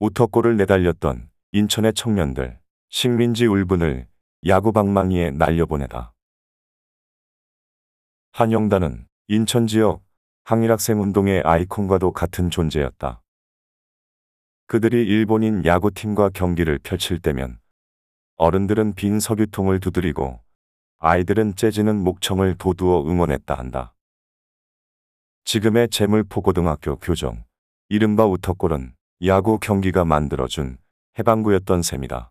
우터골을 내달렸던 인천의 청년들, 식민지 울분을 야구 방망이에 날려보내다. 한영단은 인천 지역 항일학생 운동의 아이콘과도 같은 존재였다. 그들이 일본인 야구팀과 경기를 펼칠 때면 어른들은 빈 석유통을 두드리고 아이들은 째지는 목청을 도두어 응원했다 한다. 지금의 재물포고등학교 교정, 이른바 우터골은 야구 경기가 만들어준 해방구였던 셈이다.